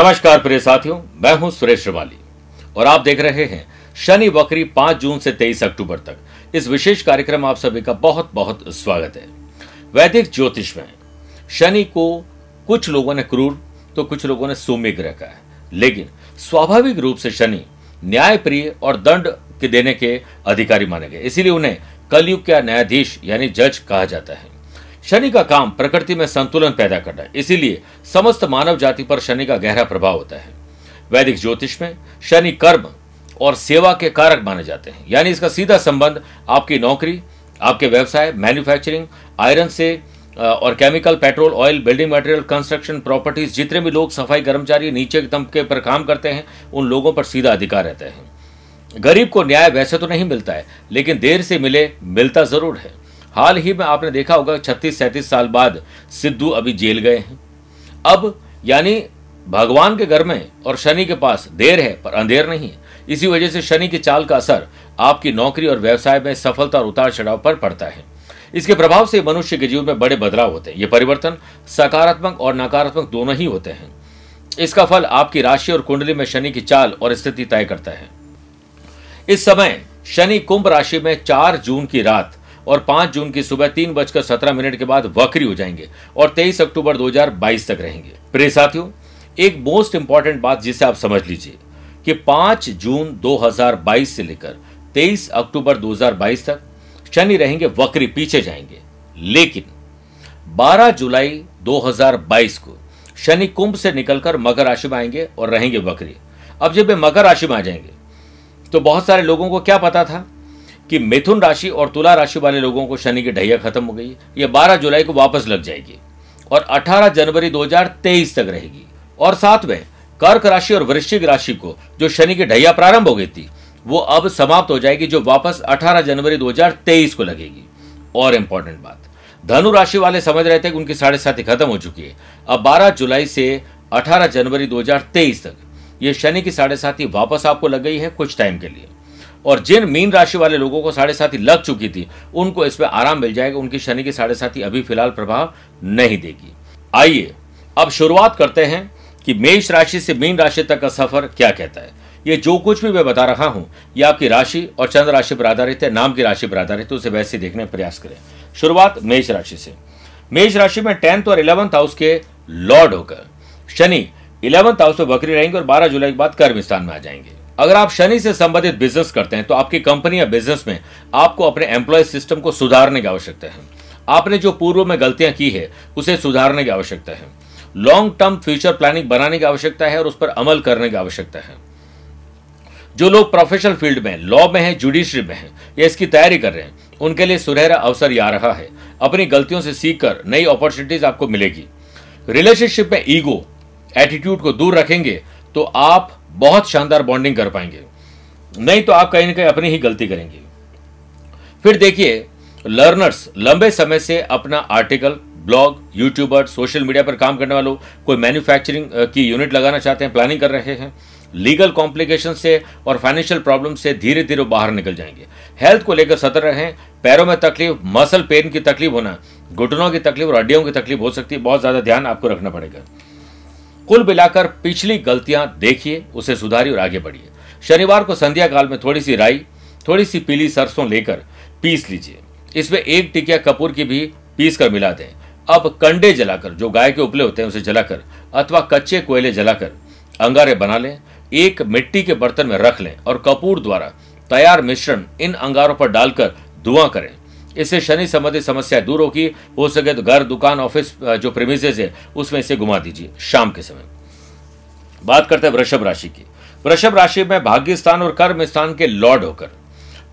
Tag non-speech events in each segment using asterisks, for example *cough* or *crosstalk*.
नमस्कार प्रिय साथियों, मैं हूँ सुरेश श्रिवाली और आप देख रहे हैं शनि बकरी 5 जून से 23 अक्टूबर तक। इस विशेष कार्यक्रम आप सभी का बहुत बहुत स्वागत है। वैदिक ज्योतिष में शनि को कुछ लोगों ने क्रूर तो कुछ लोगों ने सौम्य ग्रह कहा है। लेकिन स्वाभाविक रूप से शनि न्याय प्रिय और दंड के देने के अधिकारी माने गए। इसीलिए उन्हें कलयुग का न्यायाधीश यानी जज कहा जाता है। शनि का काम प्रकृति में संतुलन पैदा करना है। इसीलिए समस्त मानव जाति पर शनि का गहरा प्रभाव होता है। वैदिक ज्योतिष में शनि कर्म और सेवा के कारक माने जाते हैं। यानी इसका सीधा संबंध आपकी नौकरी, आपके व्यवसाय मैन्युफैक्चरिंग आयरन से और chemical petrol oil building material construction properties जितने भी लोग सफ़ाई कर्मचारी नीचे तबके पर काम करते हैं, उन लोगों पर सीधा अधिकार रहता है। गरीब को न्याय वैसे तो नहीं मिलता है, लेकिन देर से मिले, मिलता ज़रूर है। हाल ही में आपने देखा होगा, छत्तीस, सैंतीस साल बाद सिद्धू अभी जेल गए हैं। अब, यानी भगवान के घर में और शनि के पास देर है, पर अंधेर नहीं है। इसी वजह से शनि की चाल का असर आपकी नौकरी और व्यवसाय में सफलता और उतार चढ़ाव पर पड़ता है। इसके प्रभाव से मनुष्य के जीवन में बड़े बदलाव होते हैं। ये परिवर्तन सकारात्मक और नकारात्मक दोनों ही होते हैं। इसका फल आपकी राशि और कुंडली में शनि की चाल और स्थिति तय करता है। इस समय शनि कुंभ राशि में चार जून की रात और पाँच जून की सुबह तीन बजकर सत्रह मिनट के बाद वक्री हो जाएँगे और तेईस अक्टूबर 2022 तक रहेंगे। प्रिय साथियों, एक मोस्ट इंपॉर्टेंट बात जिसे आप समझ लीजिए कि पाँच जून 2022 से लेकर तेईस अक्टूबर 2022 तक शनि रहेंगे वक्री पीछे जाएँगे। लेकिन 12 जुलाई 2022 को शनि कुंभ से निकलकर मकर राशि में आएँगे और रहेंगे वक्री अब जब वे मकर राशि में आ जाएँगे तो बहुत सारे लोगों को क्या पता था? कि मिथुन राशि और तुला राशि वाले लोगों को शनि की ढैया खत्म हो गई ये 12 जुलाई को वापस लग जाएगी और 18 जनवरी 2023 तक रहेगी। और साथ में कर्क राशि और वृश्चिक राशि को जो शनि की ढैया प्रारंभ हो गई थी, वो अब समाप्त हो जाएगी, जो वापस 18 जनवरी 2023 को लगेगी। और इंपॉर्टेंट बात, धनु राशि वाले समझ रहे थे कि उनकी साढ़े साथी खत्म हो चुकी है। अब 12 जुलाई से 18 जनवरी 2023 तक ये शनि की साढ़े साथी वापस आपको लग गई है कुछ टाइम के लिए। और जिन मीन राशि वाले लोगों को साढ़े साथी लग चुकी थी, उनको इसमें आराम मिल जाएगा। उनकी शनि की साढ़े साथी अभी फ़िलहाल प्रभाव नहीं देगी। आइए, अब शुरुआत करते हैं कि मेष राशि से मीन राशि तक का सफ़र क्या कहता है। ये जो कुछ भी मैं बता रहा हूँ, ये आपकी राशि और चंद्र राशि पर आधारित है, नाम की राशि पर आधारित है, उसे वैसे देखने का प्रयास करें। शुरुआत मेष राशि से। मेष राशि में टेंथ और इलेवंथ हाउस के लॉर्ड होकर, शनि इलेवंथ हाउस में बकरी रहेंगे और बारह जुलाई के बाद कर्म स्थान में आ जाएँगे। अगर आप शनि से संबंधित बिज़नेस करते हैं तो आपकी कंपनी या बिज़नेस में आपको अपने एम्प्लॉय सिस्टम को सुधारने की आवश्यकता है। आपने जो पूर्व में गलतियाँ की है, उसे सुधारने की आवश्यकता है। लॉन्ग टर्म फ्यूचर प्लानिंग बनाने की आवश्यकता है और उस पर अमल करने की आवश्यकता है। जो लोग प्रोफेशनल फ़ील्ड में लॉ में है जुडिशरी में है, या इसकी तैयारी कर रहे हैं, उनके लिए सुनहरा अवसर आ रहा है। अपनी गलतियों से सीखकर नई अपॉर्चुनिटीज़ आपको मिलेगी। रिलेशनशिप में ईगो एटीट्यूड को दूर रखेंगे तो आप बहुत शानदार बॉन्डिंग कर पाएँगे। नहीं तो आप कहीं ना कहीं अपनी ही गलती करेंगे। फिर देखिए लर्नर्स लंबे समय से अपना article blog YouTuber social media पर काम करने वालों, कोई मैन्युफैक्चरिंग की यूनिट लगाना चाहते हैं प्लानिंग कर रहे हैं लीगल कॉम्प्लिकेशन से और फाइनेंशियल प्रॉब्लम से धीरे धीरे बाहर निकल जाएँगे। हेल्थ को लेकर सतर्क रहें, पैरों में तकलीफ़ मसल पेन की तकलीफ़ होना, घुटनों की तकलीफ़ और हड्डियों की तकलीफ़ हो सकती है, बहुत ज़्यादा ध्यान आपको रखना पड़ेगा। कुल मिलाकर पिछली गलतियाँ देखिए, उसे सुधारिए और आगे बढ़िए। शनिवार को संध्या काल में थोड़ी सी राई थोड़ी सी पीली सरसों लेकर पीस लीजिए। इसमें एक टिकिया कपूर की भी पीस कर मिला दें। अब कंडे जलाकर, जो गाय के उपले होते हैं, उसे जलाकर अथवा कच्चे कोयले जलाकर अंगारे बना लें, एक मिट्टी के बर्तन में रख लें और कपूर द्वारा तैयार मिश्रण इन अंगारों पर डालकर धुआँ करें। इससे शनि संबंधित समस्या दूर होगी। हो सके तो घर, दुकान, ऑफ़िस जो प्रेमिसेस है, उसमें इसे घुमा दीजिए, शाम के समय। बात करते हैं वृषभ राशि की। वृषभ राशि में भाग्य स्थान और कर्म स्थान के लॉर्ड होकर।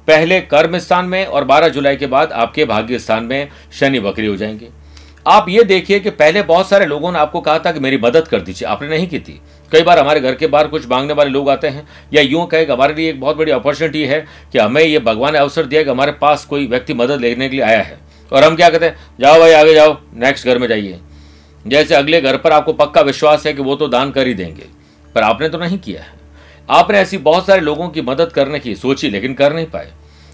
पहले कर्म स्थान में और 12 जुलाई के बाद आपके भाग्य स्थान में शनि बकरी हो जाएँगे। आप ये देखिए कि पहले बहुत सारे लोगों ने आपको कहा था कि मेरी मदद कर दीजिए। आपने नहीं की थी। कई बार हमारे घर के बाहर कुछ मांगने वाले लोग आते हैं, या यूँ कहे कि हमारे लिए एक बहुत बड़ी अपॉर्चुनिटी है कि हमें ये भगवान ने अवसर दिया कि हमारे पास कोई व्यक्ति मदद लेने के लिए आया है। और हम क्या कहते हैं, जाओ भाई, आगे जाओ नेक्स्ट घर में जाइए। जैसे अगले घर पर आपको पक्का विश्वास है कि वो तो दान कर ही देंगे, पर आपने तो नहीं किया है। आपने ऐसी बहुत सारे लोगों की मदद करने की सोची, लेकिन कर नहीं पाए।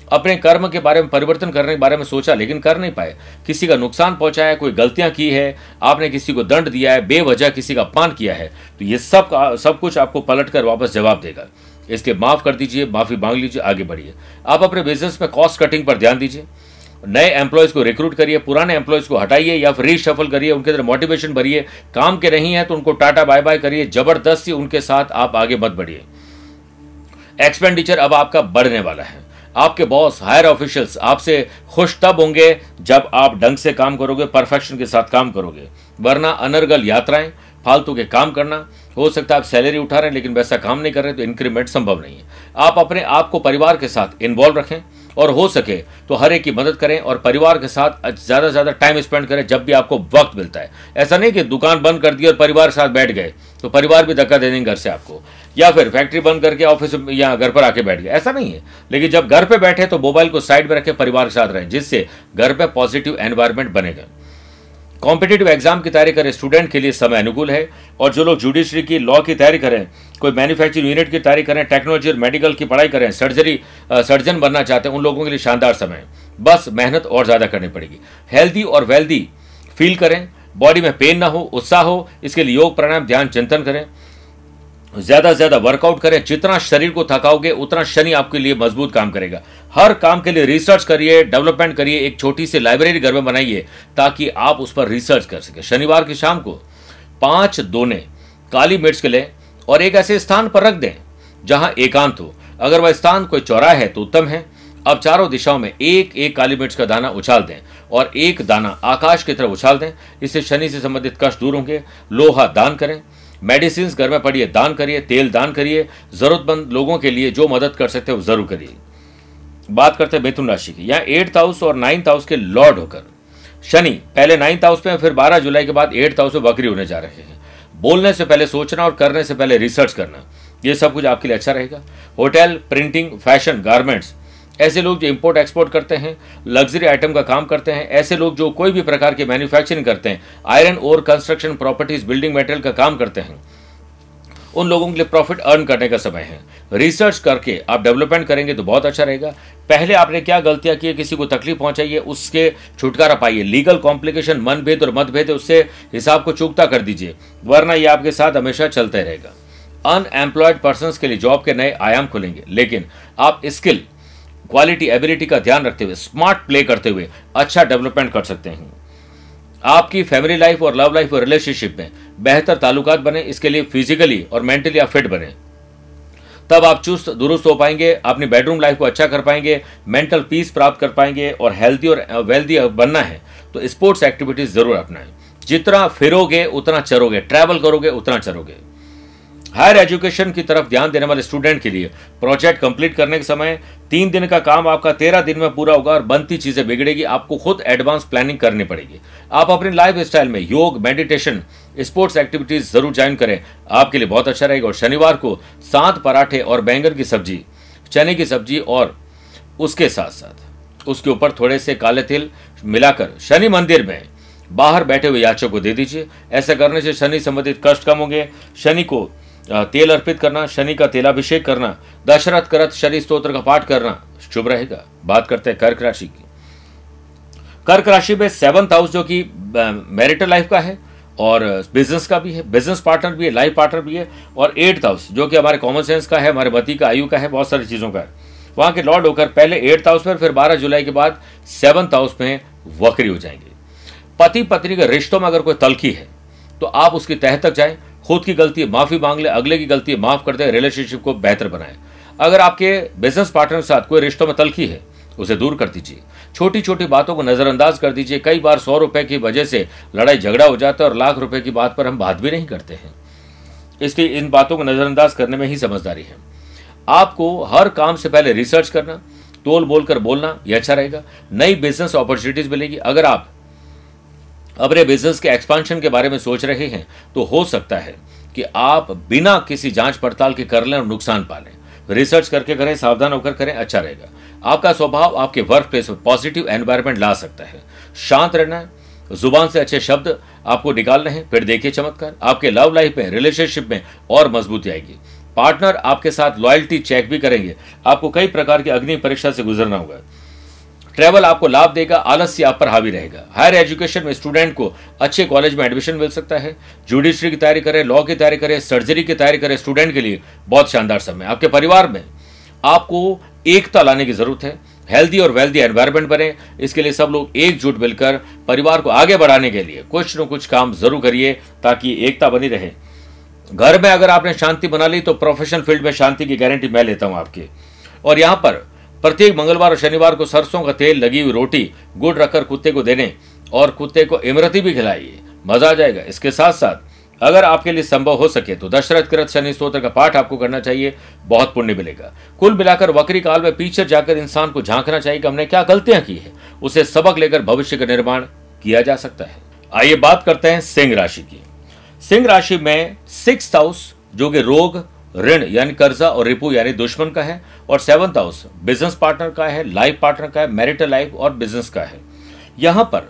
अपने कर्म के बारे में, परिवर्तन करने के बारे में सोचा, लेकिन कर नहीं पाए। किसी का नुकसान पहुँचाया कोई गलतियाँ की है, आपने किसी को दंड दिया है, बेवजह किसी का अपमान किया है तो ये सब सब कुछ आपको पलट कर वापस जवाब देगा। इसलिए माफ़ कर दीजिए, माफ़ी मांग लीजिए, आगे बढ़िए। आप अपने बिज़नेस में कॉस्ट कटिंग पर ध्यान दीजिए। नए एम्प्लॉयज़ को रिक्रूट करिए, पुराने एम्प्लॉयज़ को हटाइए या फिर रीशफल करिए, उनके अंदर मोटिवेशन भरिए काम के नहीं है तो उनको टाटा बाय बाय करिए, ज़बरदस्ती उनके साथ आप आगे मत बढ़िए। एक्सपेंडिचर अब आपका बढ़ने वाला है। आपके बॉस हायर ऑफिशियल्स आपसे खुश तब होंगे जब आप ढंग से काम करोगे परफेक्शन के साथ काम करोगे। वरना अनर्गल यात्राएँ, फालतू के काम करना, हो सकता है आप सैलरी उठा रहे हैं, लेकिन वैसा काम नहीं कर रहे तो इंक्रीमेंट संभव नहीं है। आप अपने आप को परिवार के साथ इन्वॉल्व रखें। और हो सके तो हर एक की मदद करें और परिवार के साथ ज़्यादा से ज़्यादा टाइम स्पेंड करें जब भी आपको वक्त मिलता है। ऐसा नहीं कि दुकान बंद कर दी और परिवार के साथ बैठ गए तो परिवार भी धक्का दे देंगे घर से आपको। या फिर फैक्ट्री बंद करके ऑफ़िस या घर पर आके बैठ गए, ऐसा नहीं है। लेकिन जब घर पर बैठे तो मोबाइल को साइड में रखें, परिवार के साथ रहें, जिससे घर पर पॉजिटिव एनवायरमेंट बनेगा। कॉम्पिटेटिव एग्ज़ाम की तैयारी करें स्टूडेंट के लिए समय अनुकूल है और जो लोग जुडिशरी की लॉ की तैयारी करें कोई मैन्युफैक्चरिंग यूनिट की तैयारी करें टेक्नोलॉजी और मेडिकल की पढ़ाई करें सर्जरी सर्जन बनना चाहते हैं, उन लोगों के लिए शानदार समय बस मेहनत और ज़्यादा करनी पड़ेगी। हेल्दी और वेल्दी फील करें बॉडी में पेन ना हो, उत्साह हो, इसके लिए योग, प्राणायाम, ध्यान, चिंतन करें। ज़्यादा से ज़्यादा वर्कआउट करें, जितना शरीर को थकाओगे, उतना शनि आपके लिए मज़बूत काम करेगा। हर काम के लिए रिसर्च करिए डेवलपमेंट करिए, एक छोटी सी लाइब्रेरी घर में बनाइए, ताकि आप उस पर रिसर्च कर सके। शनिवार की शाम को पाँच दोने काली मिर्च के लें और एक ऐसे स्थान पर रख दें जहाँ एकांत हो। अगर वह स्थान कोई चौराहा है तो उत्तम है। अब चारों दिशाओं में एक एक काली मिर्च का दाना उछाल दें और एक दाना आकाश की तरफ़ उछाल दें। इससे शनि से संबंधित कष्ट दूर होंगे। लोहा दान करें। मेडिसिन घर में पड़िए दान करिए, तेल दान करिए, जरूरतमंद लोगों के लिए जो मदद कर सकते हैं, ज़रूर करिए। बात करते हैं मिथुन राशि की। यहाँ एट्थ हाउस और नाइन्थ हाउस के लॉर्ड होकर। शनि, पहले नाइन्थ हाउस में फिर 12 जुलाई के बाद एट्थ हाउस में बकरी होने जा रहे हैं। बोलने से पहले सोचना और करने से पहले रिसर्च करना। ये सब कुछ आपके लिए अच्छा रहेगा। होटल प्रिंटिंग फ़ैशन गारमेंट्स ऐसे लोग जो इंपोर्ट एक्सपोर्ट करते हैं लग्जरी आइटम का काम करते हैं, ऐसे लोग जो कोई भी प्रकार के मैन्युफैक्चरिंग करते हैं आयरन और कंस्ट्रक्शन प्रॉपर्टीज़ बिल्डिंग मटेरियल का काम करते हैं, उन लोगों के लिए प्रॉफिट अर्न करने का समय है। रिसर्च करके आप डेवलपमेंट करेंगे तो बहुत अच्छा रहेगा। पहले आपने क्या गलतियाँ की है किसी को तकलीफ़ पहुंचाइए, उसके छुटकारा पाइए। लीगल कॉम्प्लिकेशन मनभेद और मतभेद, उससे हिसाब को चुकता कर दीजिए, वरना ये आपके साथ हमेशा चलते रहेगा। अनएम्प्लॉयड पर्सन के लिए जॉब के नए आयाम खुलेंगे, लेकिन आप स्किल क्वालिटी एबिलिटी का ध्यान रखते हुए स्मार्ट प्ले करते हुए अच्छा डेवलपमेंट कर सकते हैं। आपकी फैमिली लाइफ और लव लाइफ और रिलेशनशिप में बेहतर ताल्लुकात बने, इसके लिए फिजिकली और मेंटली आप फिट बने। तब आप चुस्त, दुरुस्त हो पाएँगे, अपनी बेडरूम लाइफ को अच्छा कर पाएँगे मेंटल पीस प्राप्त कर पाएँगे और हेल्थी और वेल्दी बनना है तो स्पोर्ट्स एक्टिविटीज़ ज़रूर अपनाएँ। जितना फिरोगे, उतना चरोगे ट्रैवल करोगे, उतना चरोगे। हायर एजुकेशन की तरफ़ ध्यान देने वाले स्टूडेंट के लिए प्रोजेक्ट कंप्लीट करने के समय तीन दिन का काम आपका तेरह दिन में पूरा होगा और बनती चीज़ें बिगड़ेगी। आपको खुद एडवांस प्लानिंग करनी पड़ेगी। आप अपनी लाइफ स्टाइल में योग मेडिटेशन स्पोर्ट्स एक्टिविटीज़ ज़रूर ज्वाइन करें। आपके लिए बहुत अच्छा रहेगा। और शनिवार को सात पराठे और बैंगन की सब्ज़ी, चने की सब्ज़ी और उसके साथ साथ उसके ऊपर थोड़े से काले तिल मिलाकर शनि मंदिर में बाहर बैठे हुए याचक को दे दीजिए। ऐसा करने से शनि संबंधित कष्ट कम होंगे। शनि को तेल अर्पित करना, शनि का तेलाभिषेक करना, दशरथ करत शनि स्त्रोत्र का पाठ करना। शुभ रहेगा। बात करते हैं कर्क राशि की। कर्क राशि में सेवंथ हाउस जो कि मैरिटल लाइफ का है और बिज़नेस का भी है बिज़नेस पार्टनर भी है लाइफ पार्टनर भी है और एट्थ हाउस जो कि हमारे कॉमन सेंस का है, हमारे मती का, आयु का है, बहुत सारी चीज़ों का है। वहाँ के लॉर्ड होकर पहले एट्थ हाउस में, फिर बारह जुलाई के बाद सेवंथ हाउस में वक्री हो जाएँगे। पति पत्नी के रिश्तों में अगर कोई तलखी है तो आप उसकी तह तक जाएँ खुद की गलती माफ़ी मांग ले, अगले की गलती माफ़ कर दे रिलेशनशिप को बेहतर बनाए। अगर आपके बिज़नेस पार्टनर के साथ कोई रिश्तों में तलखी है, उसे दूर कर दीजिए। छोटी छोटी बातों को नजरअंदाज कर दीजिए। कई बार सौ रुपए की वजह से लड़ाई झगड़ा हो जाता है और लाख रुपए की बात पर हम बात भी नहीं करते हैं। इसलिए इन बातों को नजरअंदाज करने में ही समझदारी है। आपको हर काम से पहले रिसर्च करना तोल बोलकर बोलना यह अच्छा रहेगा। नई बिज़नेस अपॉर्चुनिटीज़ मिलेगी। अगर आप अपने बिज़नेस के एक्सपांशन के बारे में सोच रहे हैं तो हो सकता है कि आप बिना किसी जाँच पड़ताल के कर लें और नुकसान पा लें। रिसर्च करके करें, सावधान होकर करें अच्छा रहेगा। आपका स्वभाव आपके वर्क प्लेस में पॉजिटिव एनवायरमेंट ला सकता है। शांत रहना है ज़ुबान से अच्छे शब्द आपको निकालने हैं, फिर देखिए चमत्कार। आपके लव लाइफ में रिलेशनशिप में और मजबूती आएगी। पार्टनर आपके साथ लॉयल्टी चेक भी करेंगे। आपको कई प्रकार की अग्नि परीक्षा से गुजरना होगा। ट्रैवल आपको लाभ देगा, आलस्य आप पर हावी रहेगा। हायर एजुकेशन में स्टूडेंट को अच्छे कॉलेज में एडमिशन मिल सकता है। जुडिशरी की तैयारी करें, लॉ की तैयारी करें, सर्जरी की तैयारी करें, स्टूडेंट के लिए बहुत शानदार समय। आपके परिवार में आपको एकता लाने की ज़रूरत है। हेल्दी और वेल्दी एनवायरमेंट बने। इसके लिए सब लोग एकजुट मिलकर परिवार को आगे बढ़ाने के लिए कुछ न कुछ काम ज़रूर करिए ताकि एकता बनी रहे। घर में अगर आपने शांति बना ली तो प्रोफेशनल फ़ील्ड में शांति की गारंटी मैं लेता हूँ आपकी। और यहाँ पर प्रत्येक मंगलवार और शनिवार को सरसों का तेल लगी हुई रोटी, गुड़ रखकर कुत्ते को देने और कुत्ते को इमरती भी खिलाइए। मज़ा आ जाएगा। इसके साथ साथ अगर आपके लिए संभव हो सके तो दशरथ कृत शनि स्त्रोत्र का पाठ आपको करना चाहिए। बहुत पुण्य मिलेगा। कुल मिलाकर वक्री काल में पीछे जाकर इंसान को झांकना चाहिए कि हमने क्या गलतियाँ की है। उसे सबक लेकर भविष्य का निर्माण किया जा सकता है। आइए बात करते हैं सिंह राशि की। सिंह राशि में सिक्स हाउस, जो कि रोग ऋण यानी कर्जा और रिपू यानी दुश्मन का है और सेवंथ हाउस बिज़नेस पार्टनर का है, लाइफ पार्टनर का है, मैरिटल लाइफ और बिज़नेस का है। यहाँ पर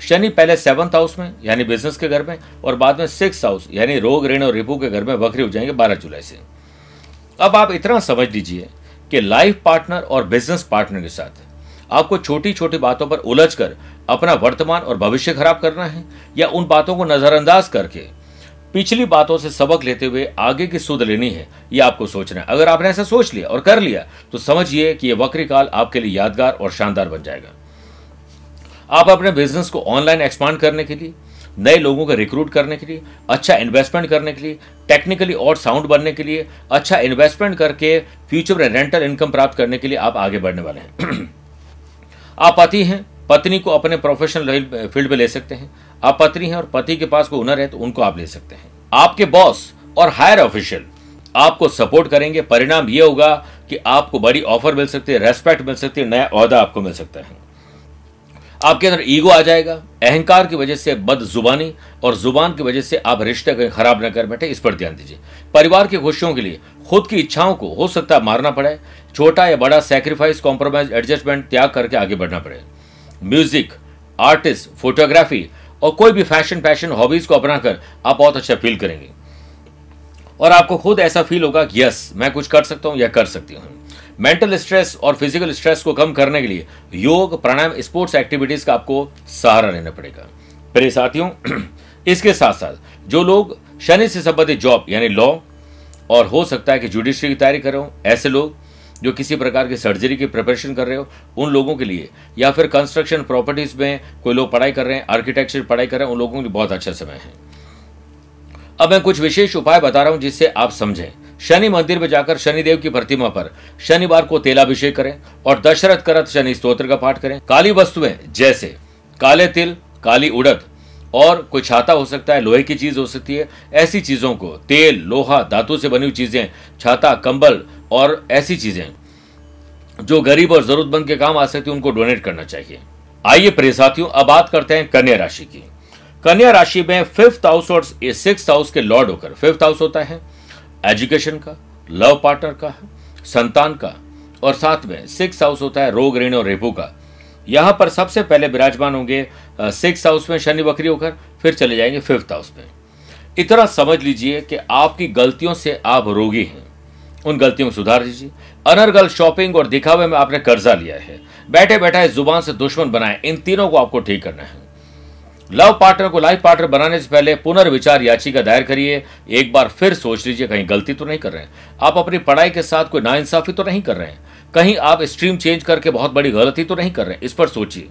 शनि पहले सेवंथ हाउस में, यानी बिज़नेस के घर में, और बाद में सिक्स हाउस, यानी रोग, ऋण और रिपू के घर में वक्री हो जाएँगे बारह जुलाई से। अब आप इतना समझ लीजिए कि लाइफ पार्टनर और बिज़नेस पार्टनर के साथ आपको छोटी छोटी बातों पर उलझ कर अपना वर्तमान और भविष्य खराब करना है या उन बातों को नजरअंदाज करके पिछली बातों से सबक लेते हुए आगे की सुध लेनी है यह आपको सोचना है। अगर आपने ऐसा सोच लिया और कर लिया तो समझिए कि यह वक्री काल आपके लिए यादगार और शानदार बन जाएगा। आप अपने बिज़नेस को ऑनलाइन एक्सपांड करने के लिए, नए लोगों को रिक्रूट करने के लिए अच्छा इन्वेस्टमेंट करने के लिए टेक्निकली और साउंड बनने के लिए अच्छा इन्वेस्टमेंट करके फ्यूचर में रेंटल इनकम प्राप्त करने के लिए आप आगे बढ़ने वाले हैं। *clears throat* आप पति हैं पत्नी को अपने प्रोफेशनल फ़ील्ड में ले सकते हैं। आप पत्नी हैं और पति के पास कोई हुनर है तो उनको आप ले सकते हैं। आपके बॉस और हायर ऑफिशियल आपको सपोर्ट करेंगे। परिणाम यह होगा कि आपको बड़ी ऑफ़र मिल सकती है रेस्पेक्ट मिल सकती है, नया अहदा आपको मिल सकता है। आपके अंदर ईगो आ जाएगा, अहंकार की वजह से बद जुबानी और ज़ुबान की वजह से आप रिश्ते कहीं खराब न कर बैठे, इस पर ध्यान दीजिए। परिवार की खुशियों के लिए खुद की इच्छाओं को हो सकता है मारना पड़े, छोटा या बड़ा सेक्रीफाइस कॉम्प्रोमाइज एडजस्टमेंट त्याग करके आगे बढ़ना पड़े। म्यूज़िक आर्टिस्ट फोटोग्राफी और कोई भी फ़ैशन फ़ैशन हॉबीज को अपनाकर आप बहुत अच्छा फील करेंगे। और आपको खुद ऐसा फील होगा कि यस मैं कुछ कर सकता हूँ या कर सकती हूँ। मेंटल स्ट्रेस और फ़िज़िकल स्ट्रेस को कम करने के लिए योग, प्राणायाम स्पोर्ट्स एक्टिविटीज़ का आपको सहारा लेना पड़ेगा। प्रिय साथियों, *clears throat* इसके साथ साथ जो लोग शनि से संबंधित जॉब यानी लॉ और हो सकता है कि जुडिशरी की तैयारी कर ऐसे लोग जो किसी प्रकार की सर्जरी की प्रिपरेशन कर रहे हो, उन लोगों के लिए, या फिर कंस्ट्रक्शन प्रॉपर्टीज़ में कोई लोग पढ़ाई कर रहे हैं आर्किटेक्चर पढ़ाई कर रहे हैं, उन लोगों के लिए बहुत अच्छा समय है। अब मैं कुछ विशेष उपाय बता रहा हूँ जिससे आप समझें। शनि मंदिर में जाकर शनिदेव की प्रतिमा पर शनिवार को तेलाभिषेक करें और दशरथ करत शनि स्त्रोत्र का पाठ करें। काली वस्तुएँ, जैसे काले तिल, काली उड़द और कोई छाता हो सकता है, लोहे की चीज़ हो सकती है। ऐसी चीज़ों को, तेल, लोहा, धातु से बनी हुई चीज़ें, छाता, कंबल और ऐसी चीज़ें जो गरीब और जरूरतमंद के काम आ सकती है, उनको डोनेट करना चाहिए। आइए प्रिय साथियों, अब बात करते हैं कन्या राशि की। कन्या राशि में फिफ्थ हाउस और सिक्स हाउस के लॉर्ड होकर फिफ्थ हाउस होता है एजुकेशन का लव पार्टनर का, संतान का, और साथ में सिक्स हाउस होता है रोग, ऋण और रेपू का। यहाँ पर सबसे पहले विराजमान होंगे सिक्स हाउस में शनि बकरी होकर, फिर चले जाएँगे फिफ्थ हाउस में। इतना समझ लीजिए कि आपकी गलतियों से आप रोगी हैं। उन गलतियों को सुधार दीजिए अनर्गल शॉपिंग और दिखावे में आपने कर्जा लिया है। बैठे बैठे ज़ुबान से दुश्मन बनाए। इन तीनों को आपको ठीक करना है। लव पार्टनर को लाइफ पार्टनर बनाने से पहले पुनर्विचार याचिका दायर करिए। एक बार फिर सोच लीजिए, कहीं गलती तो नहीं कर रहे हैं। आप अपनी पढ़ाई के साथ कोई नाइंसाफी तो नहीं कर रहे हैं। कहीं आप स्ट्रीम चेंज करके बहुत बड़ी गलती तो नहीं कर रहे हैं। इस पर सोचिए।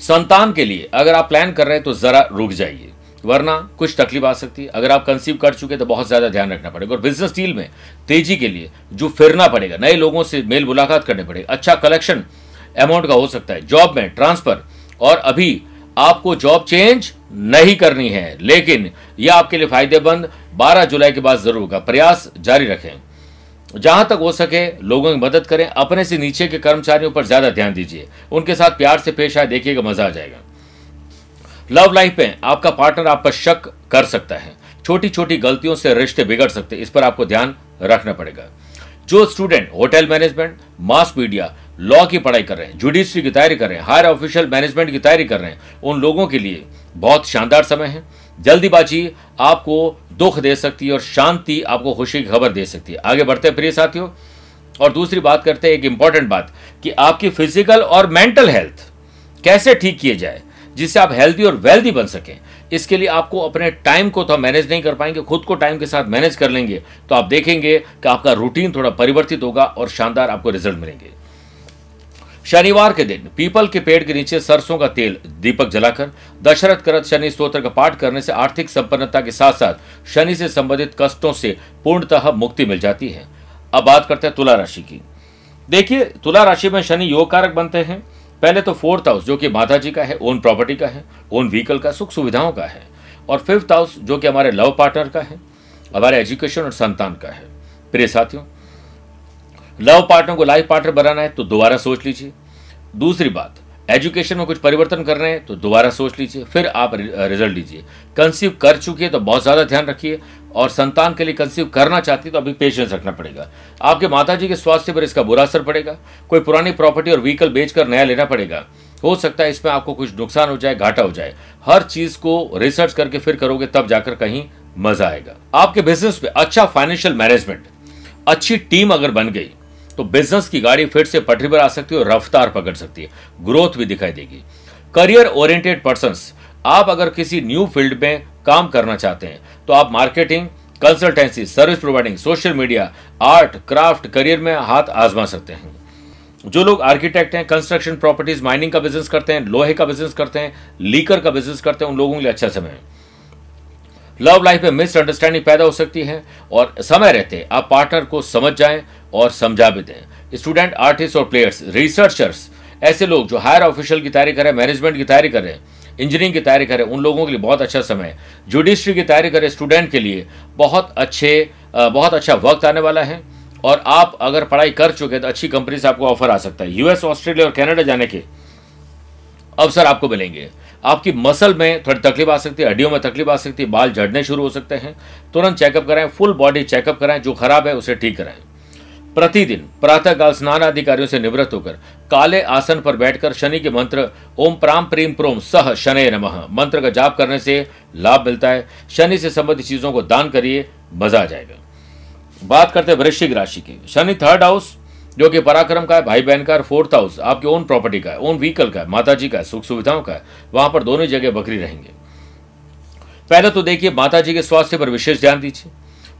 संतान के लिए अगर आप प्लान कर रहे हैं तो जरा रुक जाइए। वरना कुछ तकलीफ़ आ सकती है। अगर आप कंसीव कर चुके तो बहुत ज़्यादा ध्यान रखना पड़ेगा। और बिज़नेस डील में तेज़ी के लिए जो फिरना पड़ेगा, नए लोगों से मेल मुलाकात करने पड़ेगा। अच्छा कलेक्शन अमाउंट का हो सकता है। जॉब में ट्रांसफ़र और अभी आपको जॉब चेंज नहीं करनी है, लेकिन यह आपके लिए फ़ायदेमंद 12 जुलाई के बाद ज़रूर होगा। प्रयास जारी रखें। जहाँ तक हो सके, लोगों की मदद करें। अपने से नीचे के कर्मचारियों पर ज़्यादा ध्यान दीजिए। उनके साथ प्यार से पेश आए, देखिएगा, मज़ा आ जाएगा। लव लाइफ में आपका पार्टनर आप पर शक कर सकता है। छोटी छोटी गलतियों से रिश्ते बिगड़ सकते हैं। इस पर आपको ध्यान रखना पड़ेगा। जो student hotel management mass media law की पढ़ाई कर रहे हैं जुडिशरी की तैयारी कर रहे हैं हायर ऑफिशियल मैनेजमेंट की तैयारी कर रहे हैं, उन लोगों के लिए बहुत शानदार समय है। जल्दीबाजी आपको दुख दे सकती है और शांति आपको खुशी की खबर दे सकती है। आगे बढ़ते हैं प्रिय साथियों। और दूसरी बात करते हैं, एक इंपॉर्टेंट बात कि आपकी फ़िज़िकल और मेंटल हेल्थ कैसे ठीक किए जाए? जिससे आप हेल्दी और वेल्दी बन सकें। इसके लिए आपको अपने टाइम को तो मैनेज नहीं कर पाएँगे, खुद को टाइम के साथ मैनेज कर लेंगे। तो आप देखेंगे कि आपका रूटीन थोड़ा परिवर्तित होगा और शानदार आपको रिज़ल्ट मिलेंगे। शनिवार के दिन पीपल के पेड़ के नीचे सरसों का तेल, दीपक जलाकर, दशरथ करत शनि स्त्रोत्र का पाठ करने से आर्थिक संपन्नता के साथ साथ शनि से संबंधित कष्टों से पूर्णतः मुक्ति मिल जाती है। अब बात करते हैं तुला राशि की। देखिए, तुला राशि में शनि योग कारक बनते हैं। पहले तो फोर्थ हाउस, जो कि माता जी का है ओन प्रॉपर्टी का है ओन व्हीकल का, सुख सुविधाओं का है। और फिफ्थ हाउस जो कि हमारे लव पार्टनर का है, हमारे एजुकेशन और संतान का है। प्रिय साथियों लव पार्टनर को लाइफ पार्टनर बनाना है तो दोबारा सोच लीजिए। दूसरी बात एजुकेशन में कुछ परिवर्तन कर रहे हैं तो दोबारा सोच लीजिए। फिर आप रिज़ल्ट लीजिए। कंसीव कर चुके हैं तो बहुत ज़्यादा ध्यान रखिए। और संतान के लिए कंसीव करना चाहती है तो अभी पेशेंस रखना पड़ेगा। आपके माता के स्वास्थ्य पर इसका बुरा असर पड़ेगा। कोई पुरानी प्रॉपर्टी और व्हीकल बेचकर नया लेना पड़ेगा। हो सकता है इसमें आपको कुछ नुकसान हो जाए, घाटा हो जाए। हर चीज़ को रिसर्च करके फिर करोगे, तब जाकर कहीं मज़ा आएगा। आपके बिज़नेस में अच्छा फाइनेंशियल मैनेजमेंट अच्छी टीम अगर बन गई तो बिज़नेस की गाड़ी फिर से पटरी पर आ सकती है और रफ्तार पकड़ सकती है। ग्रोथ भी दिखाई देगी। करियर ओरिएंटेड पर्सन आप अगर किसी न्यू फ़ील्ड में काम करना चाहते हैं तो आप marketing consultancy service providing social media art craft career में हाथ आजमा सकते हैं। जो लोग आर्किटेक्ट हैं कंस्ट्रक्शन प्रॉपर्टीज़ माइनिंग का बिज़नेस करते हैं, लोहे का बिज़नेस करते हैं लीकर का बिज़नेस करते हैं, उन लोगों के लिए अच्छा समय है। लव लाइफ में मिसअंडरस्टैंडिंग पैदा हो सकती है और समय रहते आप पार्टनर को समझ जाएँ और समझा भी दें। स्टूडेंट आर्टिस्ट और प्लेयर्स रिसर्चर्स ऐसे लोग जो हायर ऑफिशियल की तैयारी करें मैनेजमेंट की तैयारी करें इंजीनियरिंग की तैयारी करें, उन लोगों के लिए बहुत अच्छा समय है। जुडिशरी की तैयारी करें स्टूडेंट के लिए, बहुत अच्छे बहुत अच्छा वक्त आने वाला है। और आप अगर पढ़ाई कर चुके हैं तो अच्छी कंपनी से आपको ऑफ़र आ सकता है। यूएस, ऑस्ट्रेलिया और कनाडा जाने के अवसर आपको मिलेंगे। आपकी मसल में थोड़ी तकलीफ़ आ सकती है, हड्डियों में तकलीफ़ आ सकती है, बाल झड़ने शुरू हो सकते हैं। तुरंत चेकअप कराएँ, फुल बॉडी चेकअप कराएँ, जो खराब है उसे ठीक कराएँ। प्रतिदिन प्रातःकाल स्नान अधिकारियों से निवृत्त होकर काले आसन पर बैठकर शनि के मंत्र, ओम प्राम प्रीम प्रोम सह शनि नमः, मंत्र का जाप करने से लाभ मिलता है। शनि से संबंधित चीज़ों को दान करिए, मज़ा आ जाएगा। बात करते हैं वृश्चिक राशि की। शनि थर्ड हाउस जो कि पराक्रम का है भाई बहन का फोर्थ हाउस आपके ओन प्रॉपर्टी का है ओन व्हीकल का है माता का है, सुख सुविधाओं का है, वहाँ पर दोनों जगह बकरी रहेंगे। पहले तो देखिए माता जी के स्वास्थ्य पर विशेष ध्यान दीजिए।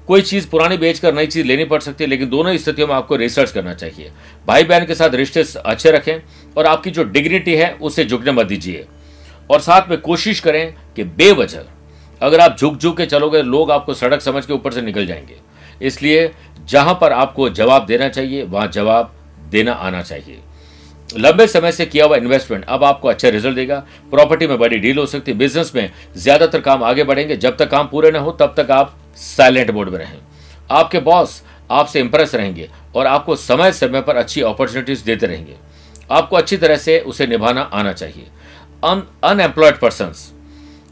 कोई चीज़ पुरानी बेचकर नई चीज़ लेनी पड़ सकती है, लेकिन दोनों स्थितियों में आपको रिसर्च करना चाहिए। भाई बहन के साथ रिश्ते अच्छे रखें और आपकी जो डिग्निटी है, उसे झुकने मत दीजिए। और साथ में कोशिश करें कि बेवजह अगर आप झुक झुक के चलोगे, लोग आपको सड़क समझ के ऊपर से निकल जाएँगे। इसलिए जहाँ पर आपको जवाब देना चाहिए, वहाँ जवाब देना आना चाहिए। लंबे समय से किया हुआ इन्वेस्टमेंट अब आपको अच्छा रिज़ल्ट देगा। प्रॉपर्टी में बड़ी डील हो सकती है। बिज़नेस में ज़्यादातर काम आगे बढ़ेंगे। जब तक काम पूरे ना हो, तब तक आप साइलेंट मोड में रहें। आपके बॉस आपसे इंप्रेस रहेंगे और आपको समय समय पर अच्छी अपॉर्चुनिटीज़ देते रहेंगे। आपको अच्छी तरह से उसे निभाना आना चाहिए। अनएम्प्लॉयड पर्सन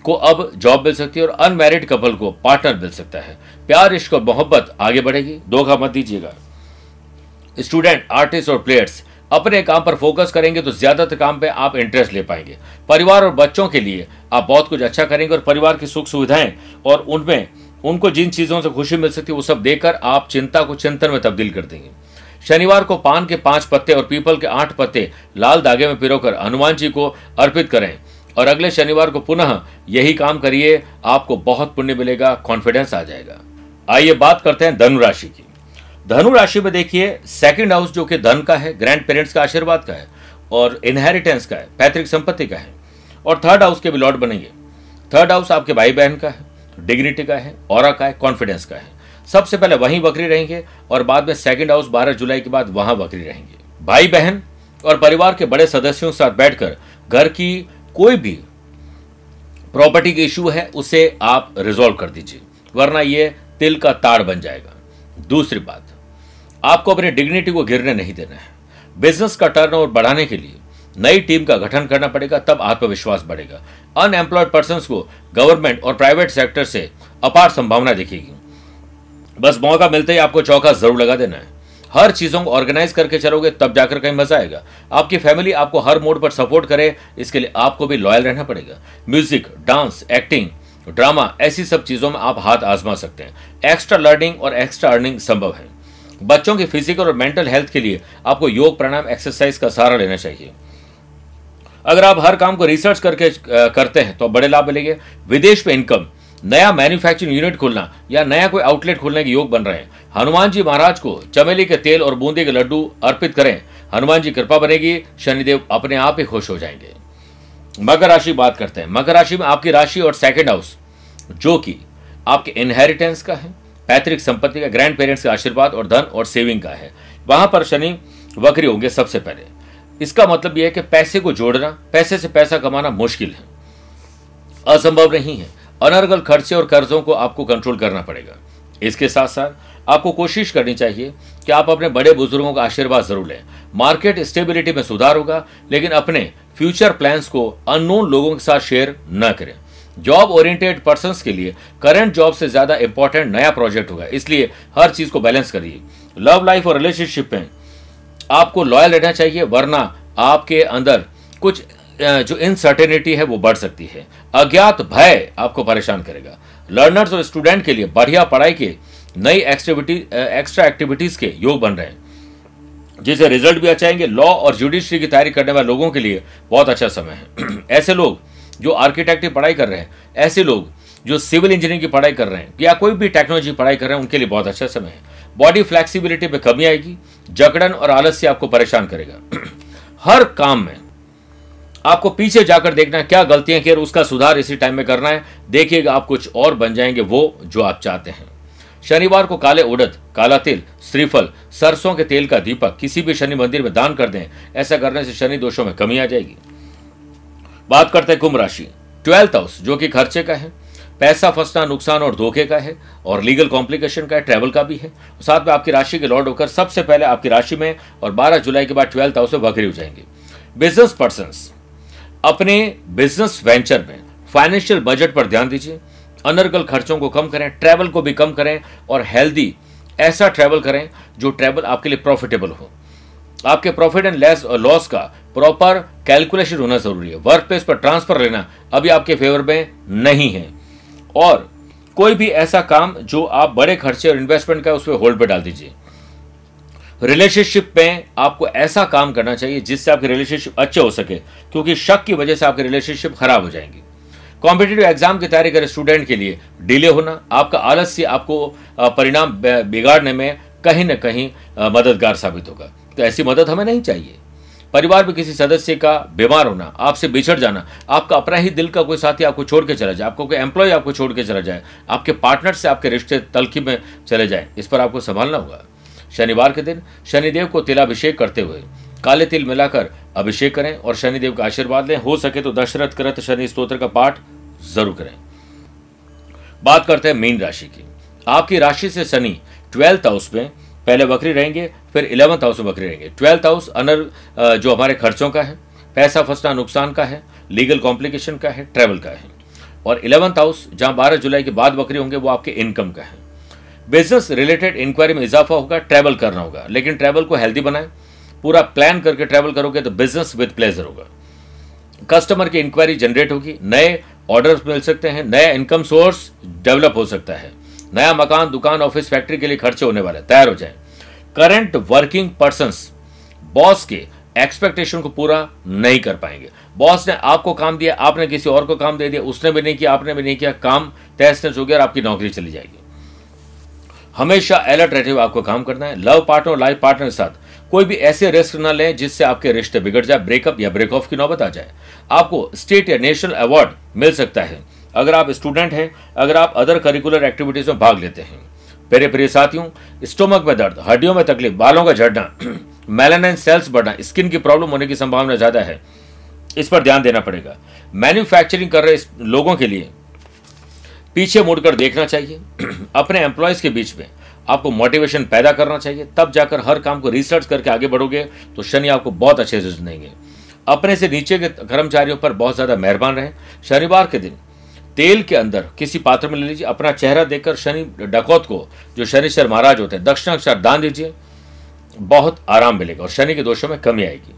को अब जॉब मिल सकती है और अनमैरिड कपल को पार्टनर मिल सकता है। प्यार, इश्क और मोहब्बत आगे बढ़ेगी। धोखा मत दीजिएगा। स्टूडेंट आर्टिस्ट और प्लेयर्स अपने काम पर फोकस करेंगे तो ज़्यादातर काम पे आप इंटरेस्ट ले पाएँगे। परिवार और बच्चों के लिए आप बहुत कुछ अच्छा करेंगे और परिवार की सुख सुविधाएँ और उनमें उनको जिन चीज़ों से खुशी मिल सकती है, वो सब देकर आप चिंता को चिंतन में तब्दील कर देंगे। शनिवार को पान के पाँच पत्ते और पीपल के आठ पत्ते लाल धागे में पिरोकर हनुमान जी को अर्पित करें और अगले शनिवार को पुनः यही काम करिए, आपको बहुत पुण्य मिलेगा कॉन्फिडेंस आ जाएगा। आइए बात करते हैं धनु राशि की। धनु राशि में देखिए सेकंड हाउस जो कि धन का है ग्रैंड पेरेंट्स का आशीर्वाद का है और इनहेरिटेंस का है, पैतृक संपत्ति का है। और थर्ड हाउस के भी लॉर्ड बनेंगे। थर्ड हाउस आपके भाई बहन का है डिग्निटी का है और का है कॉन्फिडेंस का है। सबसे पहले वहीं बकरी रहेंगे और बाद में सेकंड हाउस बारह जुलाई के बाद वहाँ बकरी रहेंगे। भाई बहन और परिवार के बड़े सदस्यों के साथ बैठकर घर की कोई भी प्रॉपर्टी की इशू है, उसे आप रिजोल्व कर दीजिए, वरना ये तिल का ताड़ बन जाएगा। दूसरी बात आपको अपनी डिग्निटी को गिरने नहीं देना है। बिज़नेस का टर्नओवर बढ़ाने के लिए नई टीम का गठन करना पड़ेगा, तब आत्मविश्वास बढ़ेगा। अनएम्प्लॉयड पर्सन को गवर्नमेंट और प्राइवेट सेक्टर से अपार संभावना दिखेगी। बस मौका मिलते ही आपको चौका ज़रूर लगा देना है। हर चीज़ों को ऑर्गेनाइज करके चलोगे, तब जाकर कहीं मज़ा आएगा। आपकी फैमिली आपको हर मोड पर सपोर्ट करे, इसके लिए आपको भी लॉयल रहना पड़ेगा। म्यूज़िक डांस एक्टिंग ड्रामा ऐसी सब चीज़ों में आप हाथ आजमा सकते हैं। एक्स्ट्रा लर्निंग और एक्स्ट्रा अर्निंग संभव है। बच्चों की फ़िज़िकल और मेंटल हेल्थ के लिए आपको योग प्राणायाम एक्सरसाइज का सहारा लेना चाहिए। अगर आप हर काम को रिसर्च करके करते हैं तो बड़े लाभ मिलेंगे। विदेश में इनकम नया मैन्युफैक्चरिंग यूनिट खोलना या नया कोई आउटलेट खोलने के योग बन रहे हैं। हनुमान जी महाराज को चमेली के तेल और बूंदी के लड्डू अर्पित करें। हनुमान जी कृपा बनेगी, शनिदेव अपने आप ही खुश हो जाएँगे। मकर राशि बात करते हैं। मकर राशि में आपकी राशि और सेकेंड हाउस जो कि आपके इनहेरिटेंस का है। पैतृक संपत्ति का ग्रैंड पेरेंट्स का आशीर्वाद और धन और सेविंग का है। वहाँ पर शनि वक्री होंगे सबसे पहले। इसका मतलब यह है कि पैसे को जोड़ना, पैसे से पैसा कमाना मुश्किल है। असंभव नहीं है। अनर्गल खर्चे और कर्जों को आपको कंट्रोल करना पड़ेगा। इसके साथ साथ आपको कोशिश करनी चाहिए कि आप अपने बड़े बुज़ुर्गों का आशीर्वाद ज़रूर लें। मार्केट स्टेबिलिटी में सुधार होगा, लेकिन अपने फ्यूचर प्लान्स को अननोन लोगों के साथ शेयर न करें। जॉब ओरिएंटेड पर्सन के लिए करंट जॉब से ज़्यादा इंपॉर्टेंट नया प्रोजेक्ट होगा। इसलिए हर चीज़ को बैलेंस करिए। लव लाइफ और रिलेशनशिप में आपको लॉयल रहना चाहिए, वरना आपके अंदर कुछ जो इनसर्टेनिटी है वो बढ़ सकती है। अज्ञात भय आपको परेशान करेगा। लर्नर्स और स्टूडेंट के लिए बढ़िया पढ़ाई के नई एक्टिविटी एक्स्ट्रा एक्टिविटीज़ के योग बन रहे हैं। जिसे रिज़ल्ट भी अच्छा आएँगे। लॉ और जुडिशरी की तैयारी करने वाले लोगों के लिए बहुत अच्छा समय है। *clears throat* ऐसे लोग जो आर्किटेक्ट की पढ़ाई कर रहे हैं, ऐसे लोग जो सिविल इंजीनियरिंग की पढ़ाई कर रहे हैं, या कोई भी टेक्नोलॉजी पढ़ाई कर रहे हैं, उनके लिए बहुत अच्छा समय है। बॉडी फ्लेक्सिबिलिटी में कमी आएगी, जकड़न और आलस्य आपको परेशान करेगा। *clears throat* हर काम में आपको पीछे जाकर देखना है, क्या गलतियाँ की उसका सुधार इसी टाइम में करना है, देखिएगा आप कुछ और बन जाएँगे, वो जो आप चाहते हैं। शनिवार को काले उड़द, काला तिल, श्रीफल, सरसों के तेल का दीपक, किसी भी शनि मंदिर में दान कर दें, ऐसा करने से शनि दोषों में कमी आ जाएगी। बात करते हैं कुंभ राशि। ट्वेल्थ हाउस जो कि खर्चे का है, पैसा फंसना, नुकसान और धोखे का है, और लीगल कॉम्प्लिकेशन का है ट्रैवल का भी है। साथ में आपकी राशि के लॉर्ड होकर सबसे पहले आपकी राशि में और 12 जुलाई के बाद ट्वेल्थ हाउस में बकरी हो जाएँगे बिज़नेस पर्सन अपने बिज़नेस वेंचर में फाइनेंशियल बजट पर ध्यान दीजिए। अनर्गल खर्चों को कम करें ट्रैवल को भी कम करें और हेल्दी ऐसा ट्रैवल करें जो ट्रैवल आपके लिए प्रॉफिटेबल हो। आपके प्रॉफिट एंड लेस लॉस का प्रॉपर कैलकुलेशन होना ज़रूरी है। वर्क प्लेस पर ट्रांसफ़र लेना अभी आपके फेवर में नहीं है। और कोई भी ऐसा काम जो आप बड़े खर्चे और इन्वेस्टमेंट का उस पर होल्ड पर डाल दीजिए। रिलेशनशिप में आपको ऐसा काम करना चाहिए जिससे आपके रिलेशनशिप अच्छे हो सके, क्योंकि शक की वजह से आपके रिलेशनशिप खराब हो जाएँगे। कॉम्पिटेटिव एग्ज़ाम की तैयारी करे स्टूडेंट के लिए। डिले होना, आपका आलस्य आपको परिणाम बिगाड़ने में कहीं ना कहीं मददगार साबित होगा। तो ऐसी मदद हमें नहीं चाहिए। परिवार में किसी सदस्य का बीमार होना, आपसे बिछड़ जाना, आपका अपना ही दिल का कोई साथी आपको छोड़ के चला जाए, आपको कोई एम्प्लॉय आपको छोड़ के चला जाए, आपके पार्टनर से आपके रिश्ते तलखी में चले जाए, इस पर आपको संभालना होगा। शनिवार के दिन शनिदेव को तिलाभिषेक करते हुए काले तिल मिलाकर अभिषेक करें और शनिदेव का आशीर्वाद लें। हो सके तो दशरथ करत शनि स्त्रोत्र का पाठ ज़रूर करें। बात करते हैं मीन राशि की। आपकी राशि से शनि ट्वेल्थ हाउस में पहले बकरी रहेंगे, फिर इलेवंथ हाउस में बकरी रहेंगे। ट्वेल्थ हाउस अनर जो हमारे खर्चों का है, पैसा फंसना नुकसान का है लीगल कॉम्प्लिकेशन का है ट्रैवल का है। और इलेवंथ हाउस जहाँ बारह जुलाई के बाद बकरी होंगे, वो आपके इनकम का है। बिज़नेस रिलेटेड इंक्वायरी में इजाफा होगा ट्रैवल करना होगा। लेकिन ट्रैवल को हेल्दी बनाए। पूरा प्लान करके ट्रैवल करोगे तो बिज़नेस विद प्लेजर होगा। कस्टमर की इंक्वायरी जनरेट होगी। नए ऑर्डर मिल सकते हैं, नया इनकम सोर्स डेवलप हो सकता है। नया मकान, दुकान, ऑफ़िस, फैक्ट्री के लिए खर्चे होने वाले, तैयार हो जाए। करंट वर्किंग पर्सन बॉस के एक्सपेक्टेशन को पूरा नहीं कर पाएँगे। बॉस ने आपको काम दिया, आपने किसी और को काम दे दिया, उसने भी नहीं किया, आपने भी नहीं किया, काम तहस नहस हो गया और आपकी नौकरी चली जाएगी। हमेशा अलर्ट रहते हुए आपको काम करना है। लव पार्टनर और लाइफ पार्टनर के साथ कोई भी ऐसे रिस्क ना लें जिससे आपके रिश्ते बिगड़ जाए ब्रेकअप या ब्रेक ऑफ़ की नौबत आ जाए। आपको स्टेट या नेशनल अवार्ड मिल सकता है। अगर आप स्टूडेंट हैं, अगर आप अदर करिकुलर एक्टिविटीज़ में भाग लेते हैं। मेरे प्रिय साथियों स्टोमक में दर्द, हड्डियों में तकलीफ़, बालों का झड़ना *clears throat* मेलानाइन सेल्स बढ़ना स्किन की प्रॉब्लम होने की संभावना ज़्यादा है। इस पर ध्यान देना पड़ेगा। मैन्युफैक्चरिंग कर रहे लोगों के लिए पीछे मुड़कर देखना चाहिए। *clears throat* अपने एम्प्लॉयज़ के बीच में आपको मोटिवेशन पैदा करना चाहिए। तब जाकर हर काम को रिसर्च करके आगे बढ़ोगे तो शनि आपको बहुत अच्छे रिज़ल्ट देंगे। अपने से नीचे के कर्मचारियों पर बहुत ज़्यादा मेहरबान रहें। शनिवार के दिन तेल के अंदर किसी पात्र में ले लीजिए, अपना चेहरा देखकर शनि डकौत को, जो शनिश्वर महाराज होते हैं, दक्षिणाक्षर दान दीजिए, बहुत आराम मिलेगा और शनि के दोषों में कमी आएगी।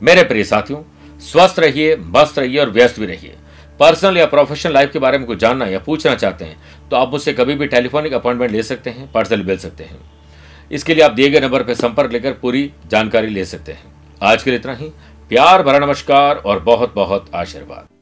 मेरे प्रिय साथियों, स्वस्थ रहिए, मस्त रहिए और व्यस्त भी रहिए। पर्सनल या प्रोफेशनल लाइफ के बारे में कुछ जानना या पूछना चाहते हैं तो आप मुझसे कभी भी टेलीफोनिक अपॉइंटमेंट ले सकते हैं पर्सनल मिल सकते हैं। इसके लिए आप दिए गए नंबर पर संपर्क लेकर पूरी जानकारी ले सकते हैं। आज के लिए इतना ही। प्यार, भरा नमस्कार और बहुत बहुत आशीर्वाद।